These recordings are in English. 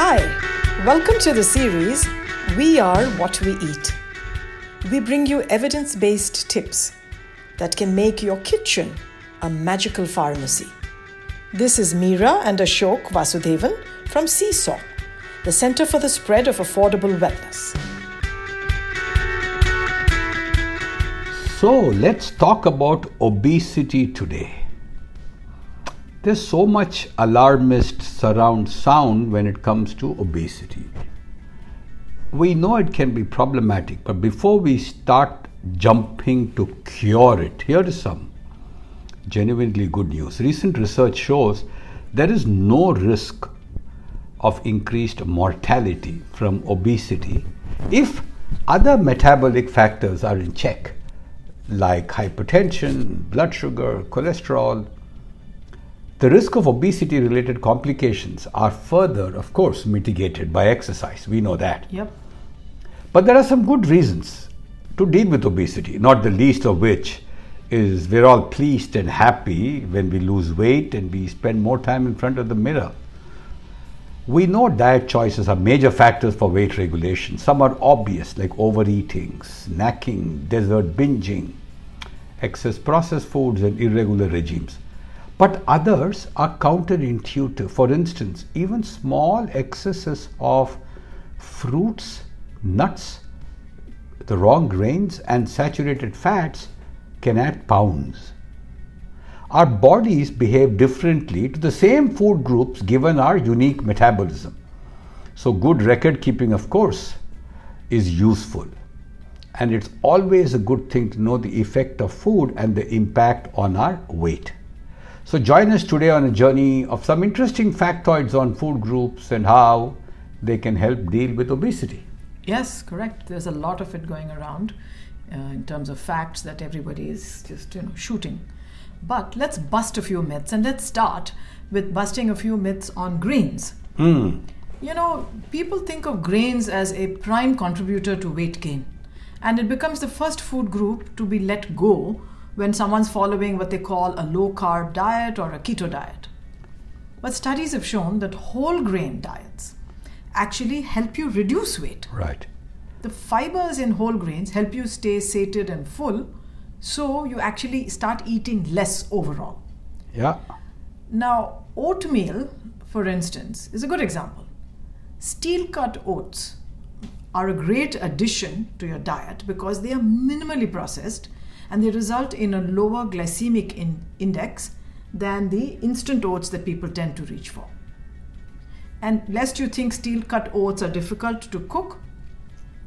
Hi, welcome to the series We Are What We Eat. We bring you evidence based tips that can make your kitchen a magical pharmacy. This is Meera and Ashok Vasudevan from Seesaw, the Center for the Spread of Affordable Wellness. So let's talk about obesity today. There's so much alarmist surround sound when it comes to obesity. We know it can be problematic, but before we start jumping to cure it, here is some genuinely good news. Recent research shows there is no risk of increased mortality from obesity if other metabolic factors are in check like hypertension, blood sugar, cholesterol. The risk of obesity related complications are further, of course, mitigated by exercise. We know that. Yep. But there are some good reasons to deal with obesity, not the least of which is we're all pleased and happy when we lose weight and we spend more time in front of the mirror. We know diet choices are major factors for weight regulation. Some are obvious, like overeating, snacking, dessert binging, excess processed foods, and irregular regimes. But others are counterintuitive. For instance, even small excesses of fruits, nuts, the wrong grains, and saturated fats can add pounds our bodies behave differently to the same food groups given our unique metabolism. So, good record keeping, of course, is useful. And it's always a good thing to know the effect of food and the impact on our weight. So, join us today on a journey of some interesting factoids on food groups and how they can help deal with obesity. Yes, correct. There's a lot of it going around uh, in terms of facts that everybody is just you know shooting. But let's bust a few myths and let's start with busting a few myths on grains. Mm. You know, people think of grains as a prime contributor to weight gain, and it becomes the first food group to be let go when someone's following what they call a low carb diet or a keto diet. But studies have shown that whole grain diets actually help you reduce weight. Right. The fibers in whole grains help you stay sated and full so you actually start eating less overall. Yeah. Now, oatmeal, for instance, is a good example. Steel cut oats are a great addition to your diet because they are minimally processed and they result in a lower glycemic in index than the instant oats that people tend to reach for. And lest you think steel cut oats are difficult to cook,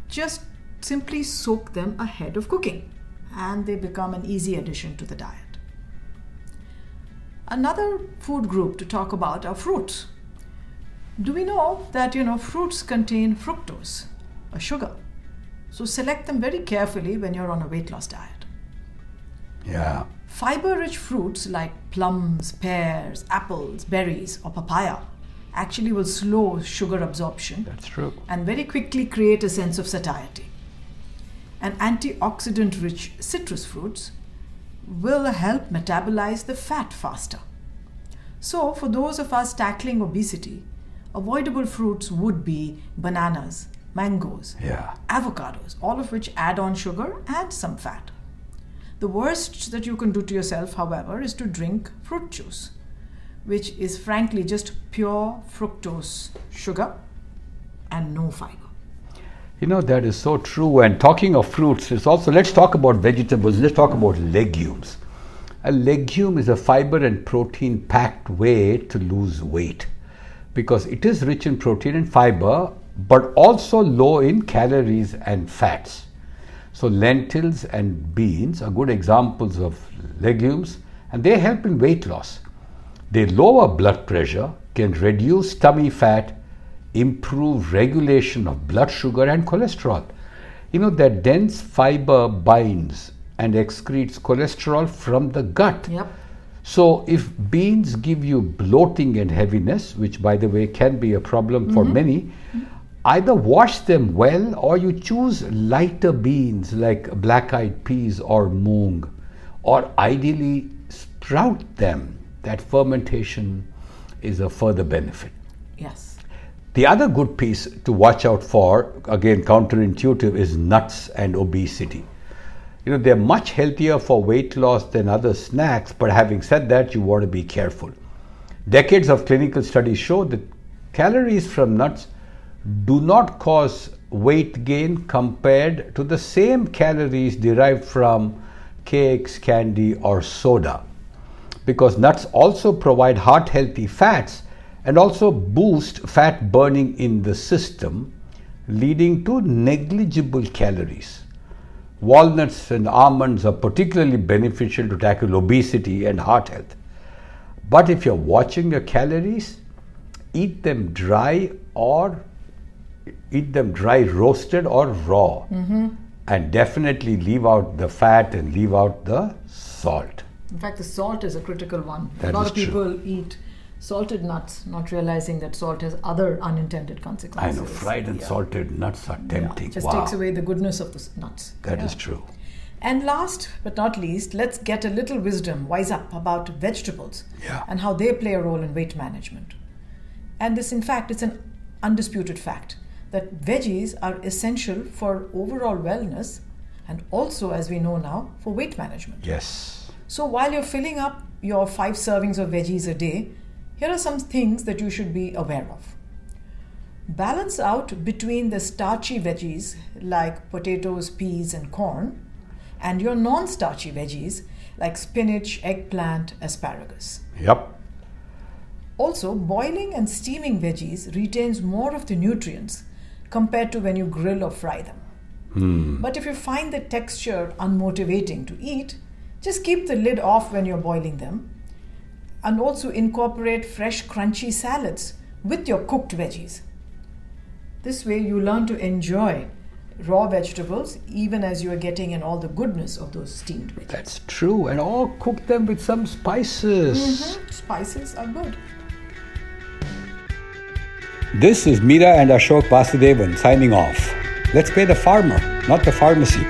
just simply soak them ahead of cooking and they become an easy addition to the diet. Another food group to talk about are fruits. Do we know that you know fruits contain fructose, a sugar? So select them very carefully when you're on a weight loss diet. Yeah. Fiber rich fruits like plums, pears, apples, berries, or papaya actually will slow sugar absorption. That's true. And very quickly create a sense of satiety and antioxidant rich citrus fruits will help metabolize the fat faster. So, for those of us tackling obesity, avoidable fruits would be bananas, mangoes, yeah. avocados, all of which add on sugar and some fat. The worst that you can do to yourself, however, is to drink fruit juice, which is frankly just pure fructose sugar and no fiber. You know, that is so true. And talking of fruits, it's also, let's talk about vegetables, let's talk about legumes. A legume is a fiber and protein packed way to lose weight because it is rich in protein and fiber, but also low in calories and fats. So, lentils and beans are good examples of legumes and they help in weight loss. They lower blood pressure, can reduce tummy fat, improve regulation of blood sugar and cholesterol. You know that dense fiber binds and excretes cholesterol from the gut. Yep. So if beans give you bloating and heaviness, which by the way can be a problem mm-hmm. for many, mm-hmm. Either wash them well or you choose lighter beans like black eyed peas or moong, or ideally sprout them. That fermentation is a further benefit. Yes. The other good piece to watch out for, again counterintuitive, is nuts and obesity. You know, they're much healthier for weight loss than other snacks, but having said that, you want to be careful. Decades of clinical studies show that calories from nuts do not cause weight gain compared to the same calories derived from cakes, candy, or soda. Because nuts also provide heart healthy fats and also boost fat burning in the system, leading to negligible calories. Walnuts and almonds are particularly beneficial to tackle obesity and heart health. But if you're watching your calories, eat them dry or eat them dry roasted or raw. Mm-hmm. And definitely leave out the fat and leave out the salt. In fact, the salt is a critical one. That a lot of people true. eat salted nuts, not realizing that salt has other unintended consequences. I know fried and Yeah. salted nuts are Yeah, tempting. Just wow. takes away the goodness of the nuts. That Yeah. is true. And last but not least, let's get a little wisdom, wise up about vegetables Yeah. and how they play a role in weight management. And this, in fact, it's an undisputed fact that veggies are essential for overall wellness and also, as we know now, for weight management. Yes. So while you're filling up your five servings of veggies a day, here are some things that you should be aware of. Balance out between the starchy veggies like potatoes, peas, and corn, and your non starchy veggies like spinach, eggplant, asparagus. Yep. Also, boiling and steaming veggies retains more of the nutrients compared to when you grill or fry them. Hmm. But if you find the texture unmotivating to eat, just keep the lid off when you're boiling them and also incorporate fresh crunchy salads with your cooked veggies. This way you learn to enjoy raw vegetables even as you are getting in all the goodness of those steamed veggies. That's true. And all cook them with some spices. Mm-hmm. Spices are good. This is Meera and Ashok Vasudevan signing off. Let's pay the farmer, not the pharmacy.